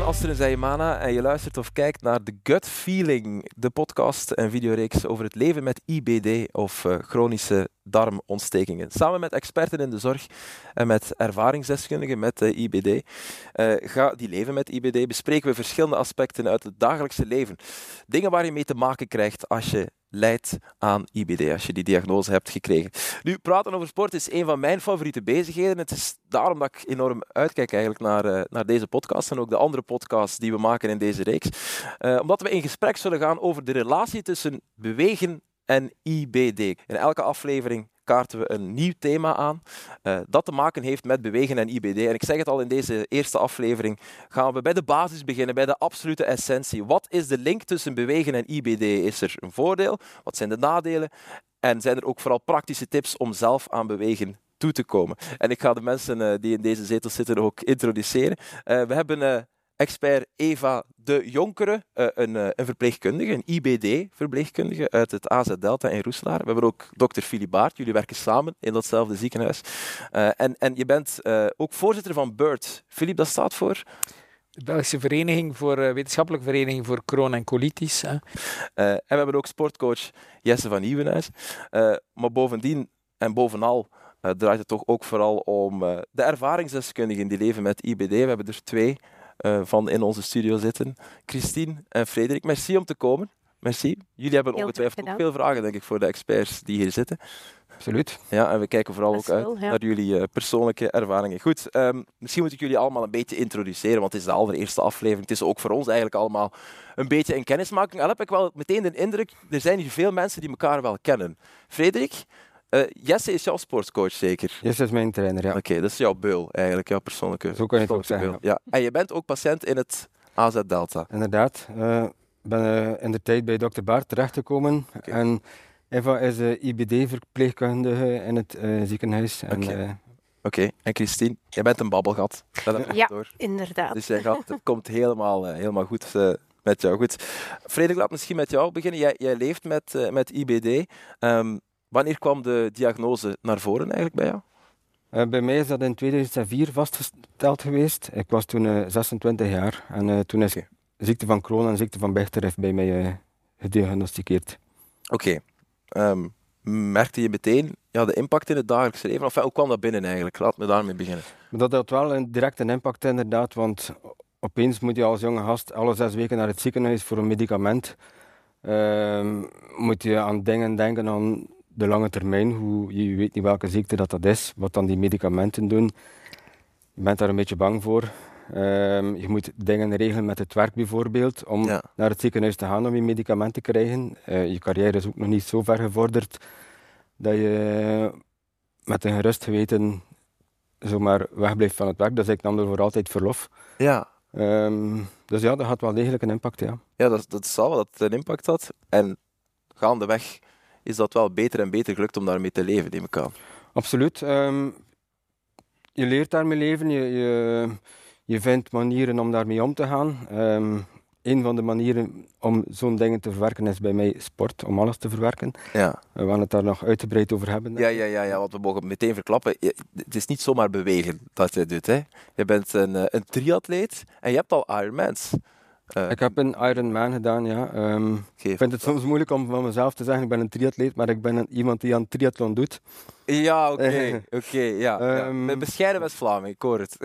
ben Astrid Zayemana en je luistert of kijkt naar The Gut Feeling, de podcast en videoreeks over het leven met IBD of uh, chronische darmontstekingen. Samen met experten in de zorg en met ervaringsdeskundigen met de IBD, uh, ga die leven met IBD, bespreken we verschillende aspecten uit het dagelijkse leven. Dingen waar je mee te maken krijgt als je leidt aan IBD, als je die diagnose hebt gekregen. Nu, praten over sport is een van mijn favoriete bezigheden. Het is daarom dat ik enorm uitkijk eigenlijk naar, uh, naar deze podcast en ook de andere podcasts die we maken in deze reeks. Uh, omdat we in gesprek zullen gaan over de relatie tussen bewegen en IBD. In elke aflevering kaarten we een nieuw thema aan uh, dat te maken heeft met bewegen en IBD. En ik zeg het al in deze eerste aflevering, gaan we bij de basis beginnen, bij de absolute essentie. Wat is de link tussen bewegen en IBD? Is er een voordeel? Wat zijn de nadelen? En zijn er ook vooral praktische tips om zelf aan bewegen toe te komen? En ik ga de mensen uh, die in deze zetel zitten ook introduceren. Uh, we hebben expert Eva de Jonkere, uh, een, uh, een, verpleegkundige, een IBD-verpleegkundige uit het AZ Delta in Roeselaar. We hebben ook dokter Philip Baart, jullie werken samen in datzelfde ziekenhuis. Uh, en, en je bent ook voorzitter van BIRD. Philip, dat staat voor? De Belgische Vereniging voor Wetenschappelijke Vereniging voor Crohn en Colitis. en we hebben ook sportcoach Jesse van Nieuwenhuis. maar bovendien en bovenal draait het toch ook vooral om de ervaringsdeskundigen die leven met IBD. We hebben er twee uh, van in onze studio zitten. Christine en Frederik, merci om te komen. Merci. Jullie hebben Heel ongetwijfeld ook veel vragen, denk ik, voor de experts die hier zitten. Absoluut. Ja, en we kijken vooral ook uit ja. naar jullie uh, persoonlijke ervaringen. Goed, um, misschien moet ik jullie allemaal een beetje introduceren, want het is de allereerste aflevering. Het is ook voor ons eigenlijk allemaal een beetje een kennismaking. Al heb ik wel meteen de indruk, er zijn hier veel mensen die elkaar wel kennen. Frederik, uh, Jesse is jouw sportscoach zeker? Jesse is mijn trainer, ja. Oké, okay, dat is jouw beul eigenlijk, jouw persoonlijke Zo kan je het ook zeggen. Ja. En je bent ook patiënt in het AZ Delta? Inderdaad. Ik uh, ben uh, in de tijd bij dokter Baart terechtgekomen. Okay. En Eva is IBD-verpleegkundige in het ziekenhuis. Oké. Okay. Oké, okay. en Christine, jij bent een babbelgat. ja, door. inderdaad. Dus jij gaat, het komt helemaal, helemaal goed met jou. Goed. Frederik, laat misschien met jou beginnen. Jij, jij leeft met, met IBD. Um, Wanneer kwam de diagnose naar voren eigenlijk bij jou? Uh, bij mij is dat in 2004 vastgesteld geweest. Ik was toen uh, 26 jaar en uh, toen is okay. ziekte van Crohn en ziekte van Bechter bij mij gediagnosticeerd. Oké. Okay. Um, merkte je meteen ja, de impact in het dagelijks leven? Of hoe kwam dat binnen eigenlijk? Laat me daarmee beginnen. Dat had wel een directe impact inderdaad, want opeens moet je als jonge gast alle zes weken naar het ziekenhuis voor een medicament. Ehm, moet je aan dingen denken, aan de lange termijn, hoe, je weet niet welke ziekte dat, dat is, wat dan die medicamenten doen. Je bent daar een beetje bang voor. Um, je moet dingen regelen met het werk bijvoorbeeld, om ja. naar het ziekenhuis te gaan om je medicamenten te krijgen. Uh, je carrière is ook nog niet zo ver gevorderd dat je met een gerust geweten zomaar wegblijft van het werk. Dus ik nam er voor altijd verlof. Ja. Um, dus ja, dat had wel degelijk een impact, ja. Ja, dat, dat zal wel dat het een impact had. En gaandeweg is dat wel beter en beter gelukt om daarmee te leven, neem ik aan. Absoluut. Um, je leert daarmee leven, je, je, je, vindt manieren om daarmee om te gaan. Um, een van de manieren om zo'n dingen te verwerken is bij mij sport, om alles te verwerken. Ja. We gaan het daar nog uitgebreid over hebben. Ja, ja, ja, ja, want we mogen meteen verklappen. Het is niet zomaar bewegen dat je doet. Hè. Je bent een, eh, een triatleet en je hebt al Ironmans. Uh, ik heb een Ironman gedaan, ja. Um, ik vind het soms moeilijk om van mezelf te zeggen, ik ben een triatleet, maar ik ben een, iemand die aan triathlon doet. Ja, oké. Okay, oké, ja. Um, ja. Bescheiden West-Vlaming, ik hoor het.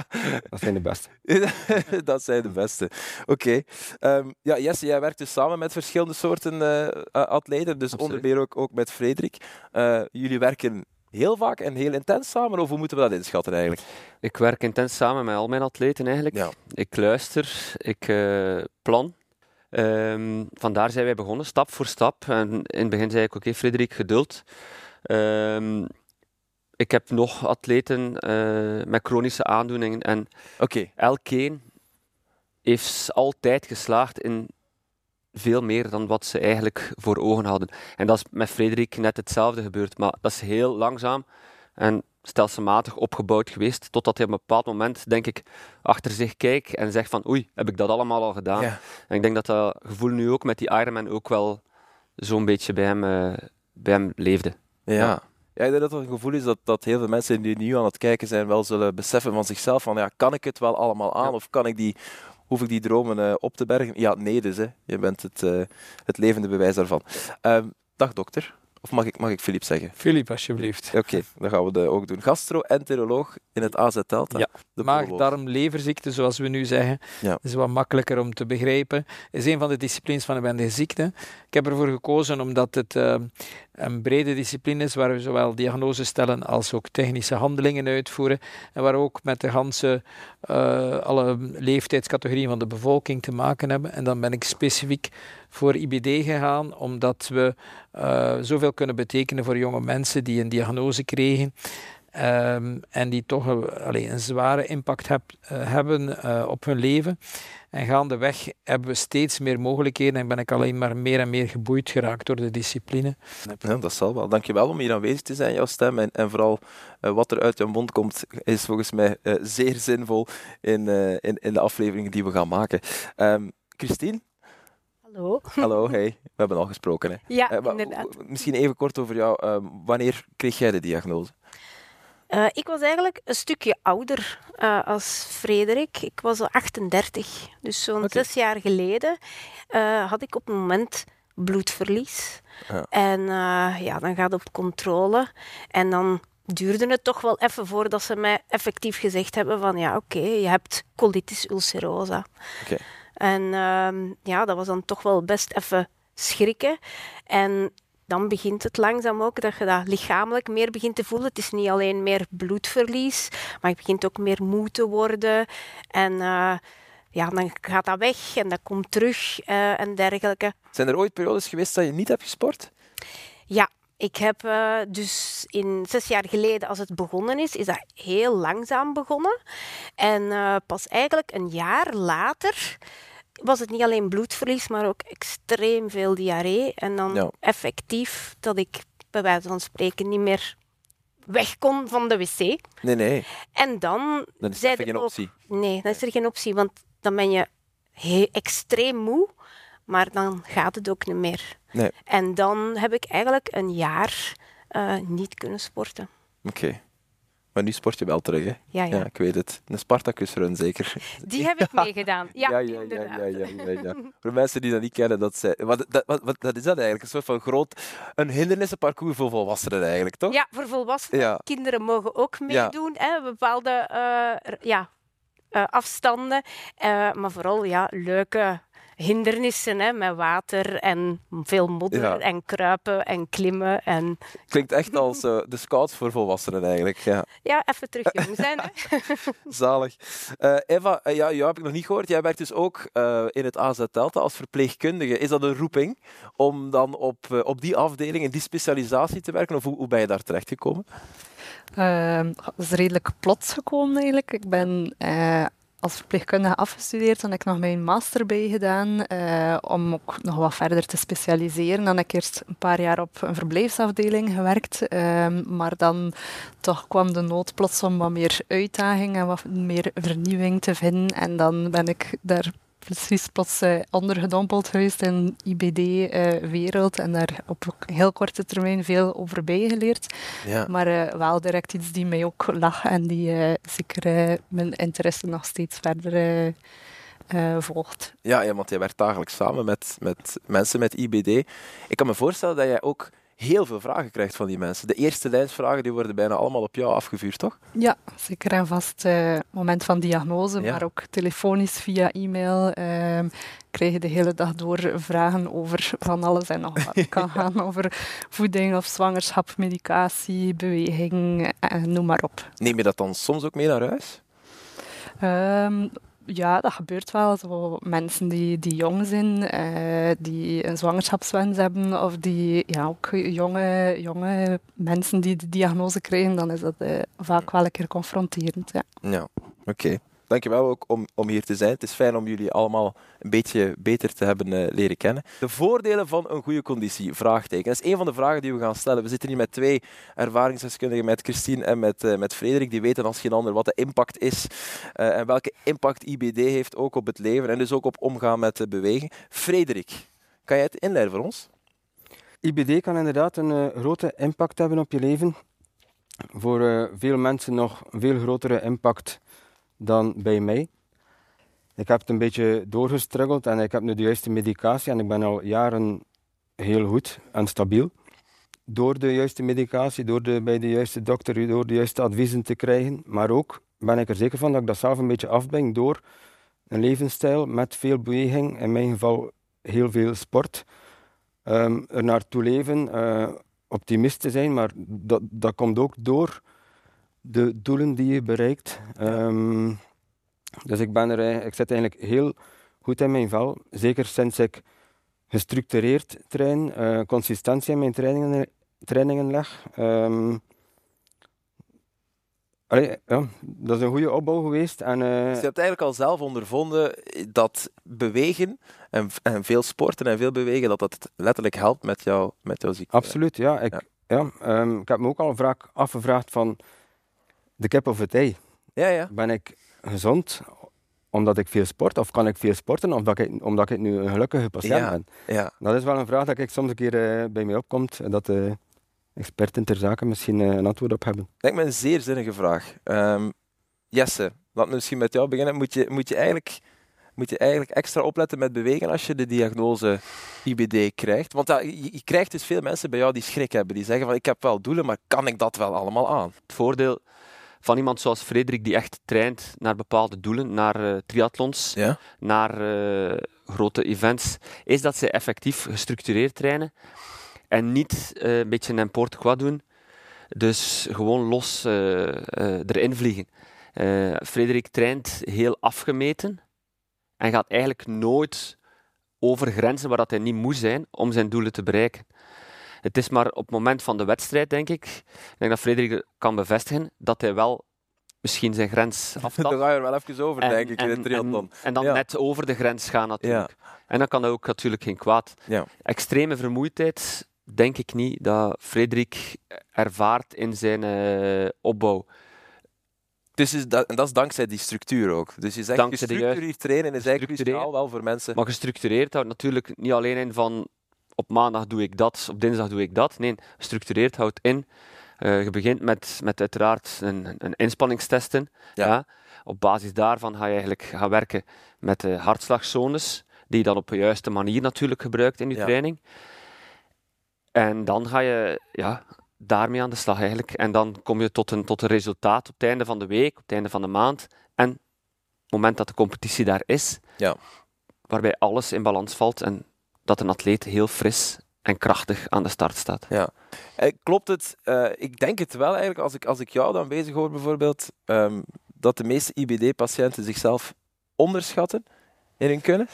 dat zijn de beste. dat zijn de beste. Oké. Okay. Um, ja, Jesse, jij werkt dus samen met verschillende soorten uh, atleten, dus onder meer ook, ook met Frederik. Uh, jullie werken heel vaak en heel intens samen, of hoe moeten we dat inschatten eigenlijk? Ik werk intens samen met al mijn atleten eigenlijk. Ja. Ik luister, ik uh, plan. Um, vandaar zijn wij begonnen, stap voor stap. En in het begin zei ik, oké okay, Frederik, geduld. Um, ik heb nog atleten uh, met chronische aandoeningen. En okay. elkeen heeft altijd geslaagd in veel meer dan wat ze eigenlijk voor ogen hadden. En dat is met Frederik net hetzelfde gebeurd, maar dat is heel langzaam en stelselmatig opgebouwd geweest, totdat hij op een bepaald moment, denk ik, achter zich kijkt en zegt van oei, heb ik dat allemaal al gedaan? Ja. En ik denk dat dat gevoel nu ook met die Ironman ook wel zo'n beetje bij hem, uh, bij hem leefde. Ja. ja. Ja, ik denk dat het een gevoel is dat, dat heel veel mensen die nu aan het kijken zijn wel zullen beseffen van zichzelf van ja, kan ik het wel allemaal aan ja. of kan ik die hoef ik die dromen op te bergen? Ja, nee dus. Hè. Je bent het, het levende bewijs daarvan. Ehm, dag dokter. Of mag ik, mag ik Filip zeggen? Filip, alsjeblieft. Oké, dan gaan we dat ook doen. Gastro-enteroloog in het AZ Delta. Ja, maag-darm-leverziekte, zoals we nu zeggen. Ja. Dat is wat makkelijker om te begrijpen. is een van de disciplines van de wendige ziekte. Ik heb ervoor gekozen omdat het uh, een brede discipline is waar we zowel diagnose stellen als ook technische handelingen uitvoeren. En waar we ook met de ganse, uh, alle leeftijdscategorieën van de bevolking te maken hebben. En dan ben ik specifiek voor IBD gegaan, omdat we uh, zoveel kunnen betekenen voor jonge mensen die een diagnose kregen. Um, en die toch een, allez, een zware impact heb, uh, hebben uh, op hun leven. En gaandeweg hebben we steeds meer mogelijkheden en ben ik alleen maar meer en meer geboeid geraakt door de discipline. Ja, dat zal wel. Dankjewel om hier aanwezig te zijn, jouw stem. En, en vooral uh, wat er uit jouw mond komt, is volgens mij zeer zinvol in, in, in de afleveringen die we gaan maken. Um, Christine, Hallo. Hallo, hey. We hebben al gesproken. Hè. Ja, uh, inderdaad. Misschien even kort over jou. Uh, wanneer kreeg jij de diagnose? Uh, ik was eigenlijk een stukje ouder uh, als Frederik. Ik was al 38. Dus zo'n okay. zes jaar geleden uh, had ik op een moment bloedverlies. Ja. En ja, dan gaat het op controle. En dan duurde het toch wel even voordat ze mij effectief gezegd hebben van ja, oké, okay, je hebt colitis ulcerosa. Okay. En uh, ja, dat was dan toch wel best even schrikken. En dan begint het langzaam ook dat je dat lichamelijk meer begint te voelen. Het is niet alleen meer bloedverlies, maar je begint ook meer moe te worden. En uh, ja, dan gaat dat weg en dat komt terug uh, en dergelijke. Zijn er ooit periodes geweest dat je niet hebt gesport? Ja, ik heb uh, dus in zes jaar geleden, als het begonnen is, is dat heel langzaam begonnen. En uh, pas eigenlijk een jaar later was het niet alleen bloedverlies, maar ook extreem veel diarree. En dan ja. effectief dat ik bij wijze van spreken niet meer weg kon van de wc. Nee, nee. En dan... Dan is er geen optie. Nee, dan is er geen optie, want dan ben je extreem moe, maar dan gaat het ook niet meer. Nee. En dan heb ik eigenlijk een jaar uh, niet kunnen sporten. Oké. Okay. Maar nu sport je wel terug, hè? Ja, ja. ja ik weet het. Een Spartacus-run, zeker. Die heb ik meegedaan. Ja, ja, ja, ja, ja, ja, ja, Voor mensen die dat niet kennen, dat, zij, wat, dat, wat, wat, dat is dat eigenlijk? Een soort van groot... Een hindernissenparcours voor volwassenen eigenlijk, toch? Ja, voor volwassenen. Kinderen mogen ook meedoen. Hè? Bepaalde uh, ja, uh, afstanden. Uh, maar vooral ja, leuke hindernissen hè, met water en veel modder ja. en kruipen en klimmen. En... Klinkt echt als uh, de scouts voor volwassenen eigenlijk. Ja, ja even terug jong zijn. Hè. Zalig. Uh, Eva, uh, ja, jou heb ik nog niet gehoord. Jij werkt dus ook in het AZ Delta als verpleegkundige. Is dat een roeping om dan op, op die afdeling, in die specialisatie te werken? Of hoe, hoe ben je daar terechtgekomen? Uh, dat is redelijk plots gekomen eigenlijk. Ik ben uh, als verpleegkundige afgestudeerd. Dan heb ik nog mijn master bij gedaan uh, om ook nog wat verder te specialiseren. Dan heb ik eerst een paar jaar op een verblijfsafdeling gewerkt. Uh, maar dan toch kwam de nood plots om wat meer uitdaging en wat meer vernieuwing te vinden. En dan ben ik daar precies plots uh, ondergedompeld geweest in IBD-wereld uh, en daar op heel korte termijn veel over bijgeleerd. Ja. Maar uh, wel direct iets die mij ook lag en die zeker mijn interesse nog steeds verder volgt. Ja, ja, want jij werkt dagelijks samen met, met mensen met IBD. Ik kan me voorstellen dat jij ook heel veel vragen krijgt van die mensen. De eerste lijnsvragen die worden bijna allemaal op jou afgevuurd, toch? Ja, zeker en vast. Uh, moment van diagnose, ja. maar ook telefonisch via e-mail. Uh, krijg je de hele dag door vragen over van alles en nog wat. Het kan gaan over voeding of zwangerschap, medicatie, beweging, uh, noem maar op. Neem je dat dan soms ook mee naar huis? Um, ja, dat gebeurt wel. Zo mensen die, die jong zijn, uh, die een zwangerschapswens hebben, of die ja, ook jonge, jonge mensen die de diagnose krijgen, dan is dat uh, vaak wel een keer confronterend. Ja, ja oké. Dankjewel ook om, om hier te zijn. Het is fijn om jullie allemaal een beetje beter te hebben uh, leren kennen. De voordelen van een goede conditie, vraagteken. Dat is een van de vragen die we gaan stellen. We zitten hier met twee ervaringsdeskundigen, met Christine en met, uh, met Frederik. Die weten als geen ander wat de impact is uh, en welke impact IBD heeft ook op het leven en dus ook op omgaan met de beweging. Frederik, kan jij het inleiden voor ons? IBD kan inderdaad een grote impact hebben op je leven. Voor veel mensen nog een veel grotere impact dan bij mij. ik heb het een beetje doorgestruggeld en ik heb nu de juiste medicatie en ik ben al jaren heel goed en stabiel. Door de juiste medicatie, door de, bij de juiste dokter, door de juiste adviezen te krijgen. Maar ook ben ik er zeker van dat ik dat zelf een beetje afbreng door een levensstijl met veel beweging, in mijn geval heel veel sport. Um, er naartoe leven, uh, optimist te zijn, maar dat, dat komt ook door de doelen die je bereikt. Um, dus ik, ben er, ik zit eigenlijk heel goed in mijn vel. Zeker sinds ik gestructureerd train, uh, consistentie in mijn trainingen, trainingen leg. Um, allee, ja, dat is een goede opbouw geweest. En, uh, dus je hebt eigenlijk al zelf ondervonden dat bewegen en, en, veel sporten en veel bewegen, dat dat letterlijk helpt met, jou, met jouw ziekte. Absoluut, ja. Ik, ja. ja um, ik heb me ook al vaak afgevraagd van de kip of het ei. Ja, ja. Ben ik gezond omdat ik veel sport, of kan ik veel sporten omdat ik, omdat ik nu een gelukkige patiënt ben? Ja. Dat is wel een vraag dat ik soms een keer uh, bij mij opkomt en dat de experten ter zake misschien uh, een antwoord op hebben. Lijkt me een zeer zinnige vraag. Um, Jesse, laten we misschien met jou beginnen. Moet je, moet je eigenlijk moet je eigenlijk extra opletten met bewegen als je de diagnose IBD krijgt. Want ja, je, krijgt dus veel mensen bij jou die schrik hebben. Die zeggen van ik heb wel doelen, maar kan ik dat wel allemaal aan? Het voordeel van iemand zoals Frederik die echt traint naar bepaalde doelen, naar uh, triathlons, ja? naar uh, grote events, is dat ze effectief gestructureerd trainen en niet uh, een beetje n'importe quoi doen. Dus gewoon los erin vliegen. Frederik traint heel afgemeten en gaat eigenlijk nooit over grenzen waar dat hij niet moet zijn om zijn doelen te bereiken. Het is maar op het moment van de wedstrijd, denk ik, ik denk dat Frederik kan bevestigen, dat hij wel misschien zijn grens aftapt. Daar ga je er wel even over, denk ik, in het triathlon. En, en dan net over de grens gaan natuurlijk. Ja. En dan kan dat ook natuurlijk geen kwaad. Ja. Extreme vermoeidheid denk ik niet dat Frederik ervaart in zijn uh, opbouw. Dus is dat, en dat is dankzij die structuur ook. Dus je zegt, gestructureerd trainen is eigenlijk cruciaal wel voor mensen. Maar gestructureerd houdt natuurlijk niet alleen in van op maandag doe ik dat, op dinsdag doe ik dat. Nee, gestructureerd houdt in. Uh, je begint met, met uiteraard een, een inspanningstesten. Ja. ja. Op basis daarvan ga je eigenlijk gaan werken met de hartslagzones, die je dan op de juiste manier natuurlijk gebruikt in je ja. training. En dan ga je ja, daarmee aan de slag eigenlijk. En dan kom je tot een, tot een resultaat op het einde van de week, op het einde van de maand. En op het moment dat de competitie daar is, ja. waarbij alles in balans valt en dat een atleet heel fris en krachtig aan de start staat. Ja. Eh, klopt het? Uh, ik denk het wel eigenlijk, als ik, als ik jou dan bezig hoor bijvoorbeeld, um, dat de meeste IBD-patiënten zichzelf onderschatten in hun kunnen?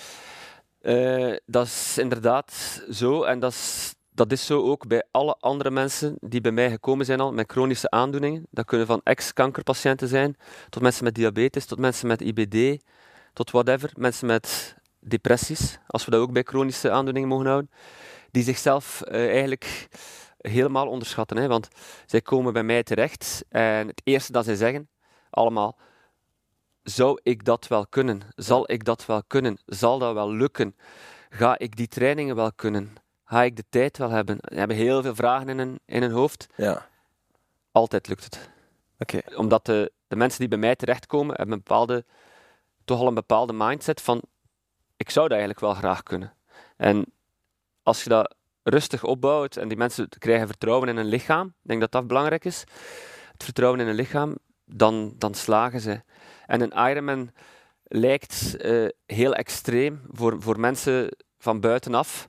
Uh, dat is inderdaad zo en dat is, dat is zo ook bij alle andere mensen die bij mij gekomen zijn al met chronische aandoeningen. Dat kunnen van ex-kankerpatiënten zijn, tot mensen met diabetes, tot mensen met IBD, tot whatever, mensen met depressies, als we dat ook bij chronische aandoeningen mogen houden, die zichzelf uh, eigenlijk helemaal onderschatten. Hè? Want zij komen bij mij terecht en het eerste dat zij zeggen, allemaal, zou ik dat wel kunnen? Zal ik dat wel kunnen? Zal dat wel lukken? Ga ik die trainingen wel kunnen? Ga ik de tijd wel hebben? Ze hebben heel veel vragen in hun, in hun hoofd. Ja. Altijd lukt het. Okay. Omdat de, de mensen die bij mij terechtkomen, hebben een bepaalde, toch al een bepaalde mindset van ik zou dat eigenlijk wel graag kunnen. En als je dat rustig opbouwt en die mensen krijgen vertrouwen in hun lichaam, ik denk dat dat belangrijk is, het vertrouwen in hun lichaam, dan, dan slagen ze. En een Ironman lijkt uh, heel extreem voor, voor mensen van buitenaf,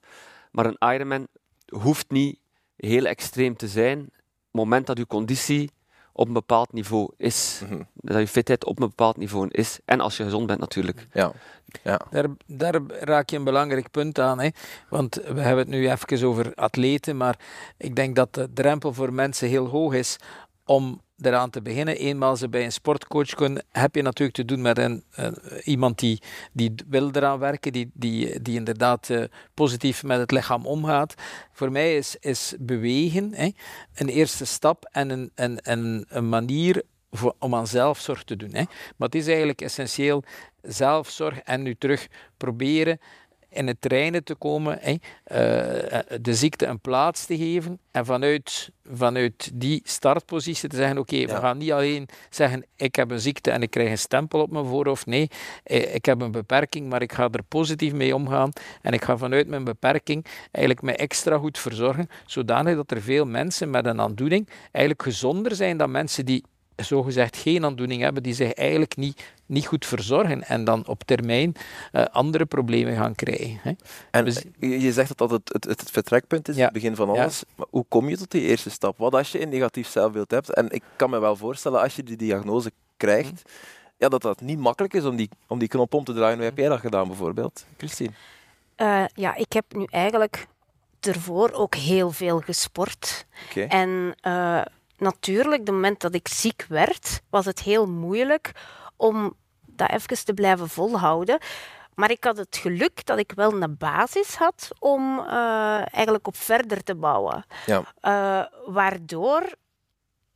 maar een Ironman hoeft niet heel extreem te zijn. Op moment dat je conditie op een bepaald niveau is. Mm -hmm. Dat je fitheid op een bepaald niveau is. En als je gezond bent natuurlijk. Ja. Ja. Daar, daar raak je een belangrijk punt aan. Hè? Want we hebben het nu even over atleten, maar ik denk dat de drempel voor mensen heel hoog is om eraan te beginnen. Eenmaal ze bij een sportcoach kunnen, heb je natuurlijk te doen met een, iemand die, die wil eraan werken, die, die, die inderdaad uh, positief met het lichaam omgaat. Voor mij is, is bewegen hè, een eerste stap en een, een, een, een manier voor, om aan zelfzorg te doen. Hè. Maar het is eigenlijk essentieel zelfzorg en nu terug proberen in het trainen te komen, hè, uh, de ziekte een plaats te geven en vanuit, vanuit die startpositie te zeggen, oké, we gaan niet alleen zeggen, ik heb een ziekte en ik krijg een stempel op mijn voorhoofd. Nee, ik heb een beperking, maar ik ga er positief mee omgaan en ik ga vanuit mijn beperking eigenlijk mij extra goed verzorgen, zodanig dat er veel mensen met een aandoening eigenlijk gezonder zijn dan mensen die zogezegd geen aandoening hebben, die zich eigenlijk niet, niet goed verzorgen en dan op termijn uh, andere problemen gaan krijgen. Hè. En dus, je zegt dat dat het, het, het vertrekpunt is, ja. het begin van alles. Maar hoe kom je tot die eerste stap? Wat als je een negatief zelfbeeld hebt? En ik kan me wel voorstellen, als je die diagnose krijgt, mhm. ja, dat dat niet makkelijk is om die, om die knop om te draaien. Hoe heb jij dat gedaan bijvoorbeeld, Christine? Uh, ja, ik heb nu eigenlijk ervoor ook heel veel gesport. Okay. En uh, natuurlijk, de moment dat ik ziek werd, was het heel moeilijk om dat even te blijven volhouden. Maar ik had het geluk dat ik wel een basis had om uh, eigenlijk op verder te bouwen. Ja. Uh, waardoor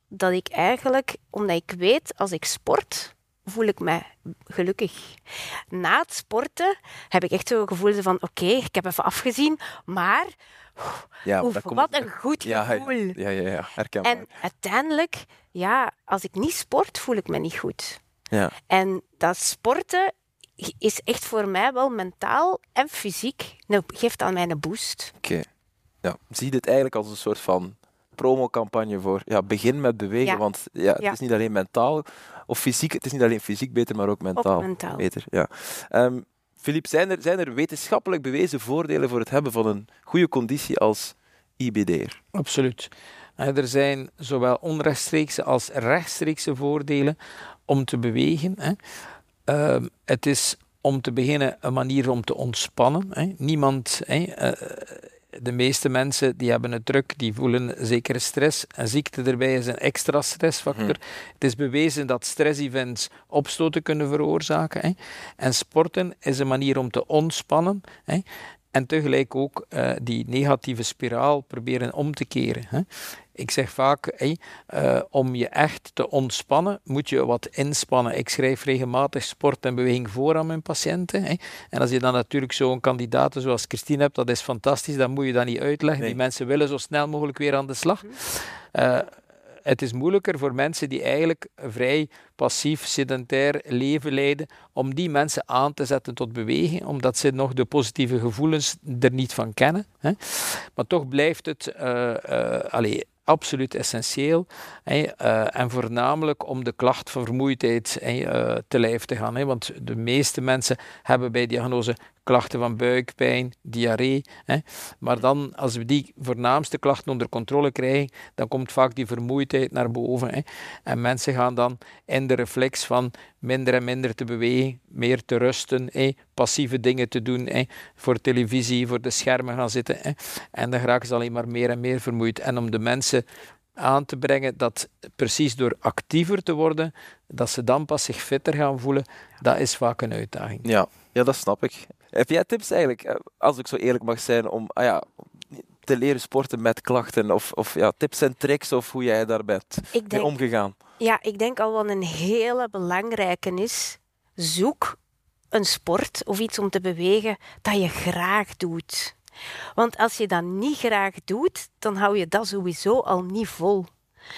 dat ik eigenlijk, omdat ik weet, als ik sport, voel ik me gelukkig. Na het sporten heb ik echt zo'n gevoel van, oké, ik heb even afgezien, maar ja, Oef, wat een goed gevoel. Ja, ja, ja, herkenbaar. En uiteindelijk, ja, als ik niet sport, voel ik me niet goed. Ja. En dat sporten is echt voor mij wel mentaal en fysiek, nou, geeft aan mij een boost. Oké. Ja, zie je dit eigenlijk als een soort van promocampagne voor ja, begin met bewegen, want ja, het is niet alleen mentaal of fysiek, het is niet alleen fysiek beter, maar ook mentaal, ook mentaal. beter. Ja. Um, Filip, zijn er, zijn er wetenschappelijk bewezen voordelen voor het hebben van een goede conditie als IBD'er? Absoluut. Eh, er zijn zowel onrechtstreekse als rechtstreekse voordelen om te bewegen. Hè. Uh, het is om te beginnen een manier om te ontspannen. Hè. Niemand, hè, uh, de meeste mensen die hebben het druk, die voelen zekere stress. En ziekte erbij is een extra stressfactor. Mhm. Het is bewezen dat stress-events opstoten kunnen veroorzaken. Hè. En sporten is een manier om te ontspannen. Hè. En tegelijk ook uh, die negatieve spiraal proberen om te keren. Hè. Ik zeg vaak, hey, uh, om je echt te ontspannen, moet je wat inspannen. Ik schrijf regelmatig sport en beweging voor aan mijn patiënten. Hey. En als je dan natuurlijk zo'n kandidaat zoals Christine hebt, dat is fantastisch, dan moet je dat niet uitleggen. Die mensen willen zo snel mogelijk weer aan de slag. Uh, het is moeilijker voor mensen die eigenlijk vrij passief, sedentair leven leiden, om die mensen aan te zetten tot beweging, omdat ze nog de positieve gevoelens er niet van kennen. Hè. Maar toch blijft het uh, absoluut essentieel. Hè, uh, en voornamelijk om de klacht van vermoeidheid hè, te lijf te gaan. Hè, want de meeste mensen hebben bij diagnose klachten van buikpijn, diarree. Hè. Maar dan, als we die voornaamste klachten onder controle krijgen, dan komt vaak die vermoeidheid naar boven. Hè. En mensen gaan dan in de reflex van minder en minder te bewegen, meer te rusten, hè, passieve dingen te doen, hè, voor televisie, voor de schermen gaan zitten. Hè. En dan raken ze alleen maar meer en meer vermoeid. En om de mensen aan te brengen dat precies door actiever te worden, dat ze dan pas zich fitter gaan voelen, dat is vaak een uitdaging. Ja, ja dat snap ik. Heb jij tips eigenlijk, eh, als ik zo eerlijk mag zijn, om ah ja, te leren sporten met klachten? Of, of ja, tips en tricks of hoe jij daar bent mee omgegaan? Ja, ik denk al wat een hele belangrijke is, zoek een sport of iets om te bewegen dat je graag doet. Want als je dat niet graag doet, dan hou je dat sowieso al niet vol.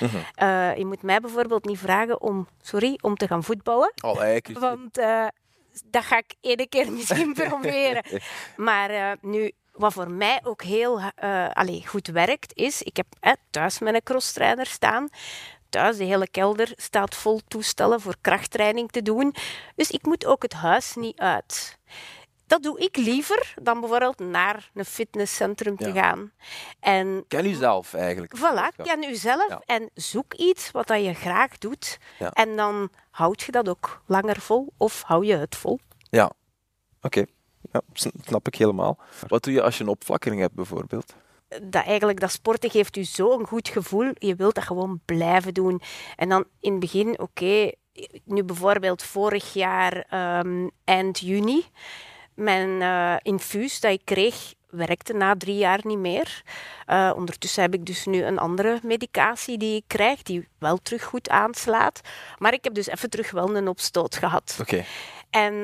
Mhm. Uh, je moet mij bijvoorbeeld niet vragen om, sorry, om te gaan voetballen. Oh, want uh, dat ga ik één keer misschien proberen. Maar uh, nu, wat voor mij ook heel uh, allez, goed werkt, is... Ik heb uh, thuis mijn crosstrainer staan. Thuis, de hele kelder staat vol toestellen voor krachttraining te doen. Dus ik moet ook het huis niet uit. Dat doe ik liever dan bijvoorbeeld naar een fitnesscentrum te gaan. En, ken u zelf eigenlijk. Voilà, ken u zelf en zoek iets wat dat je graag doet. En dan houd je dat ook langer vol of hou je het vol. Ja, oké. Ja, snap ik helemaal. Wat doe je als je een opvlakkering hebt bijvoorbeeld? dat eigenlijk dat sporten geeft u zo'n goed gevoel. Je wilt dat gewoon blijven doen. En dan in het begin, oké, nu bijvoorbeeld vorig jaar um, eind juni mijn uh, infuus dat ik kreeg werkte na drie jaar niet meer. Uh, ondertussen heb ik dus nu een andere medicatie die ik krijg, die wel terug goed aanslaat. Maar ik heb dus even terug wel een opstoot gehad. Okay. En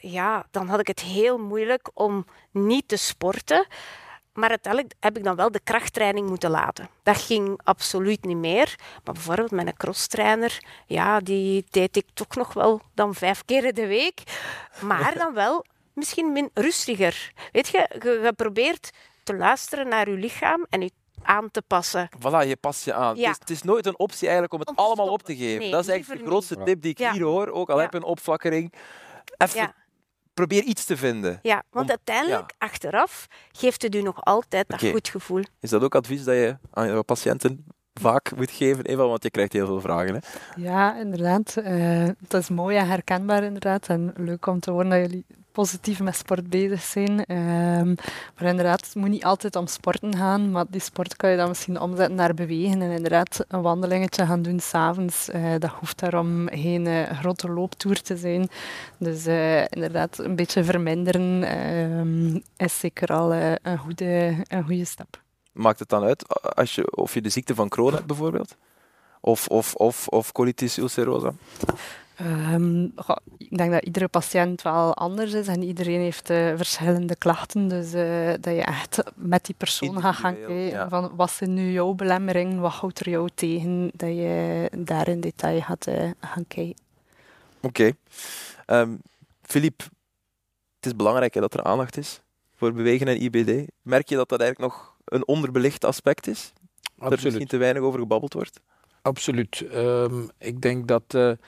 ja, dan had ik het heel moeilijk om niet te sporten. Maar uiteindelijk heb ik dan wel de krachttraining moeten laten. Dat ging absoluut niet meer. Maar bijvoorbeeld mijn crosstrainer, ja, die deed ik toch nog wel dan vijf keer de week. Maar dan wel misschien min rustiger. Weet je, je, probeert te luisteren naar je lichaam en je aan te passen. Voilà, je past je aan. Ja. Het, is, nooit een optie eigenlijk om het allemaal op te geven. dat is eigenlijk de grootste tip die ik hier hoor. Ook al heb je een opflakkering. Even probeer iets te vinden. Ja, want uiteindelijk, achteraf, geeft het u nog altijd dat goed gevoel. Is dat ook advies dat je aan je patiënten vaak moet geven, Eva, want je krijgt heel veel vragen. Hè? Ja, inderdaad. Uh, dat is mooi en herkenbaar inderdaad. En leuk om te horen dat jullie positief met sport bezig zijn. Ehm, maar inderdaad, het moet niet altijd om sporten gaan, maar die sport kan je dan misschien omzetten naar bewegen. En inderdaad, een wandelingetje gaan doen s'avonds, uh, dat hoeft daarom geen uh, grote looptour te zijn. Dus uh, inderdaad, een beetje verminderen ehm, is zeker al een, goede, een goede stap. Maakt het dan uit als je, of je de ziekte van Crohn hebt bijvoorbeeld? Of, of, of, of colitis ulcerosa? Um, ik denk dat iedere patiënt wel anders is en iedereen heeft uh, verschillende klachten. Dus uh, dat je echt met die persoon gaat gaan kijken van wat zijn nu jouw belemmeringen, wat houdt er jou tegen, dat je daar in detail gaat uh, gaan kijken. Oké. Okay. Um, Philippe, het is belangrijk hè, dat er aandacht is voor bewegen en IBD. Merk je dat dat eigenlijk nog een onderbelicht aspect is? Dat er misschien te weinig over gebabbeld wordt? Absoluut. Um, ik denk dat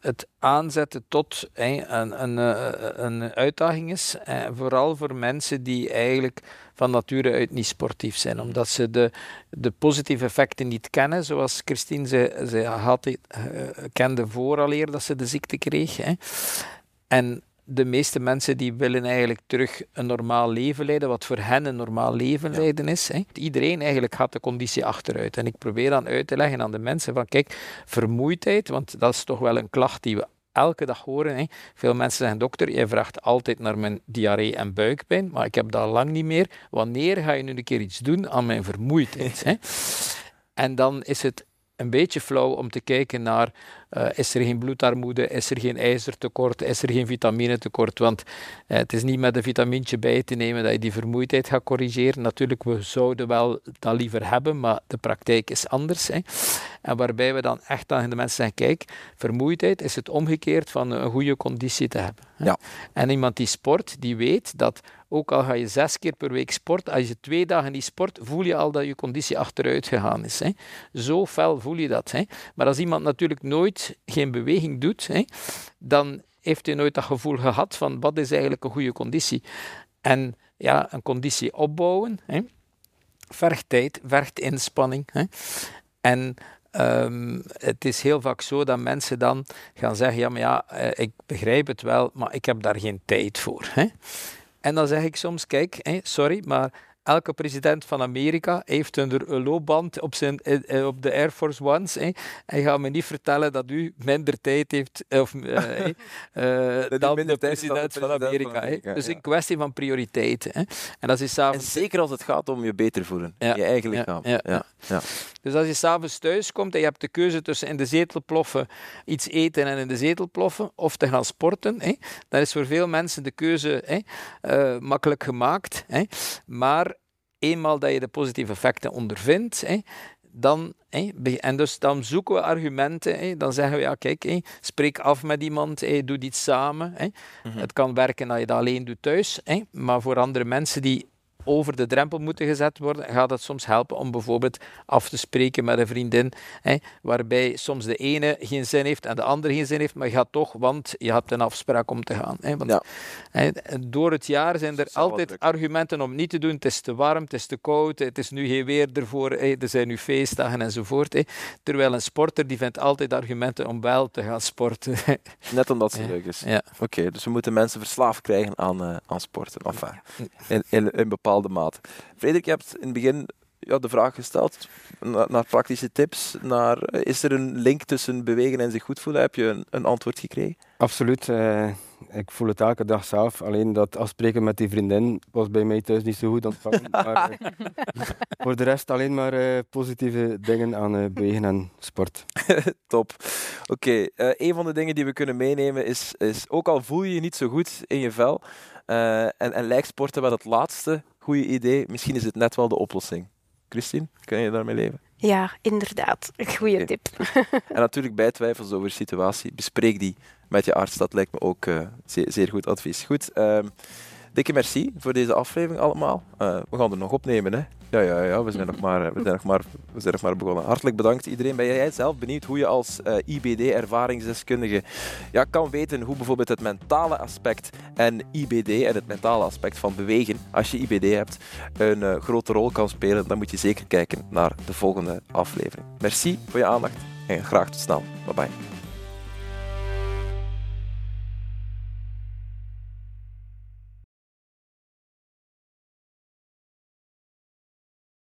het aanzetten tot een, een, eh, een, uitdaging is. vooral voor mensen die eigenlijk van nature uit niet sportief zijn. Omdat ze de, de positieve effecten niet kennen. Zoals Christine ze, ze had, uh, kende vooraleer dat ze de ziekte kreeg. Hè. En de meeste mensen die willen eigenlijk terug een normaal leven leiden, wat voor hen een normaal leven leiden is. Hè. Iedereen eigenlijk gaat de conditie achteruit. En ik probeer dan uit te leggen aan de mensen van kijk, vermoeidheid, want dat is toch wel een klacht die we elke dag horen. Hè. Veel mensen zeggen, dokter, jij vraagt altijd naar mijn diarree en buikpijn, maar ik heb dat lang niet meer. Wanneer ga je nu een keer iets doen aan mijn vermoeidheid? Hè? En dan is het een beetje flauw om te kijken naar uh, is er geen bloedarmoede, is er geen ijzertekort, is er geen vitaminetekort. Want uh, het is niet met een vitamintje bij te nemen dat je die vermoeidheid gaat corrigeren. Natuurlijk, we zouden wel dat liever hebben, maar de praktijk is anders. Hè. En waarbij we dan echt aan de mensen zeggen, kijk, vermoeidheid is het omgekeerd van een goede conditie te hebben. Ja. En iemand die sport, die weet dat ook al ga je zes keer per week sporten, als je twee dagen niet sport, voel je al dat je conditie achteruit gegaan is. Hè. Zo fel voel je dat. Hè. Maar als iemand natuurlijk nooit geen beweging doet, hè, dan heeft hij nooit dat gevoel gehad van wat is eigenlijk een goede conditie. En ja, een conditie opbouwen, hè, vergt tijd, vergt inspanning. Hè. En Um, het is heel vaak zo dat mensen dan gaan zeggen: Ja, maar ja, eh, ik begrijp het wel, maar ik heb daar geen tijd voor. Hè? En dan zeg ik soms, kijk, sorry, maar elke president van Amerika heeft een loopband op, zijn, eh, eh, op de Air Force Ones. Hè. En ga me niet vertellen dat u minder tijd heeft of, uh, uh, dan de president van Amerika. Van dus een kwestie van prioriteiten. Hè. En, dat is avonds... en zeker als het gaat om je beter voelen, je eigen lichaam. Ja, ja, Dus als je s'avonds thuis komt en je hebt de keuze tussen in de zetel ploffen, iets eten en in de zetel ploffen, of te gaan sporten, hè, dan is voor veel mensen de keuze hè, makkelijk gemaakt. Hè. Maar eenmaal dat je de positieve effecten ondervindt, hè, dan, hè, en dus dan zoeken we argumenten. Hè, dan zeggen we, ja kijk, hè, spreek af met iemand, hè, doe iets samen. Hè. Mhm. Het kan werken dat je dat alleen doet thuis, hè, maar voor andere mensen die over de drempel moeten gezet worden, gaat het soms helpen om bijvoorbeeld af te spreken met een vriendin, hè, waarbij soms de ene geen zin heeft en de andere geen zin heeft, maar je gaat toch, want je hebt een afspraak om te gaan. Hè, want, hè, door het jaar zijn er altijd argumenten om niet te doen. Het is te warm, het is te koud, het is nu geen weer ervoor, hè, er zijn nu feestdagen enzovoort. Hè. Terwijl een sporter die vindt altijd argumenten om wel te gaan sporten. Net omdat ze leuk is. Ja. Oké, dus we moeten mensen verslaafd krijgen aan, uh, aan sporten. Enfin, in, in, in bepaalde bepaalde mate. Frederik, je hebt in het begin ja, de vraag gesteld naar, naar, praktische tips. Naar, is er een link tussen bewegen en zich goed voelen? Heb je een, een antwoord gekregen? Absoluut. Uh, ik voel het elke dag zelf. Alleen dat afspreken met die vriendin was bij mij thuis niet zo goed ontvangen. maar uh, voor de rest alleen maar uh, positieve dingen aan bewegen en sport. Top. Oké, okay, een van de dingen die we kunnen meenemen is, is, ook al voel je je niet zo goed in je vel, en, en lijkt sporten wel het laatste goede idee, misschien is het net wel de oplossing. Christine, kan je daarmee leven? Ja, inderdaad. Een goede tip. en natuurlijk bij twijfels over de situatie, bespreek die met je arts. Dat lijkt me ook uh, zeer, zeer, goed advies. Goed, uh, dikke merci voor deze aflevering allemaal. Uh, we gaan er nog opnemen, hè? Ja, ja, ja, we zijn nog maar, we zijn nog maar, we zijn nog maar begonnen. Hartelijk bedankt iedereen. Ben jij zelf benieuwd hoe je als uh, IBD-ervaringsdeskundige ja, kan weten hoe bijvoorbeeld het mentale aspect en IBD en het mentale aspect van bewegen, als je IBD hebt, een uh, grote rol kan spelen? Dan moet je zeker kijken naar de volgende aflevering. Merci voor je aandacht en graag tot snel. Bye bye.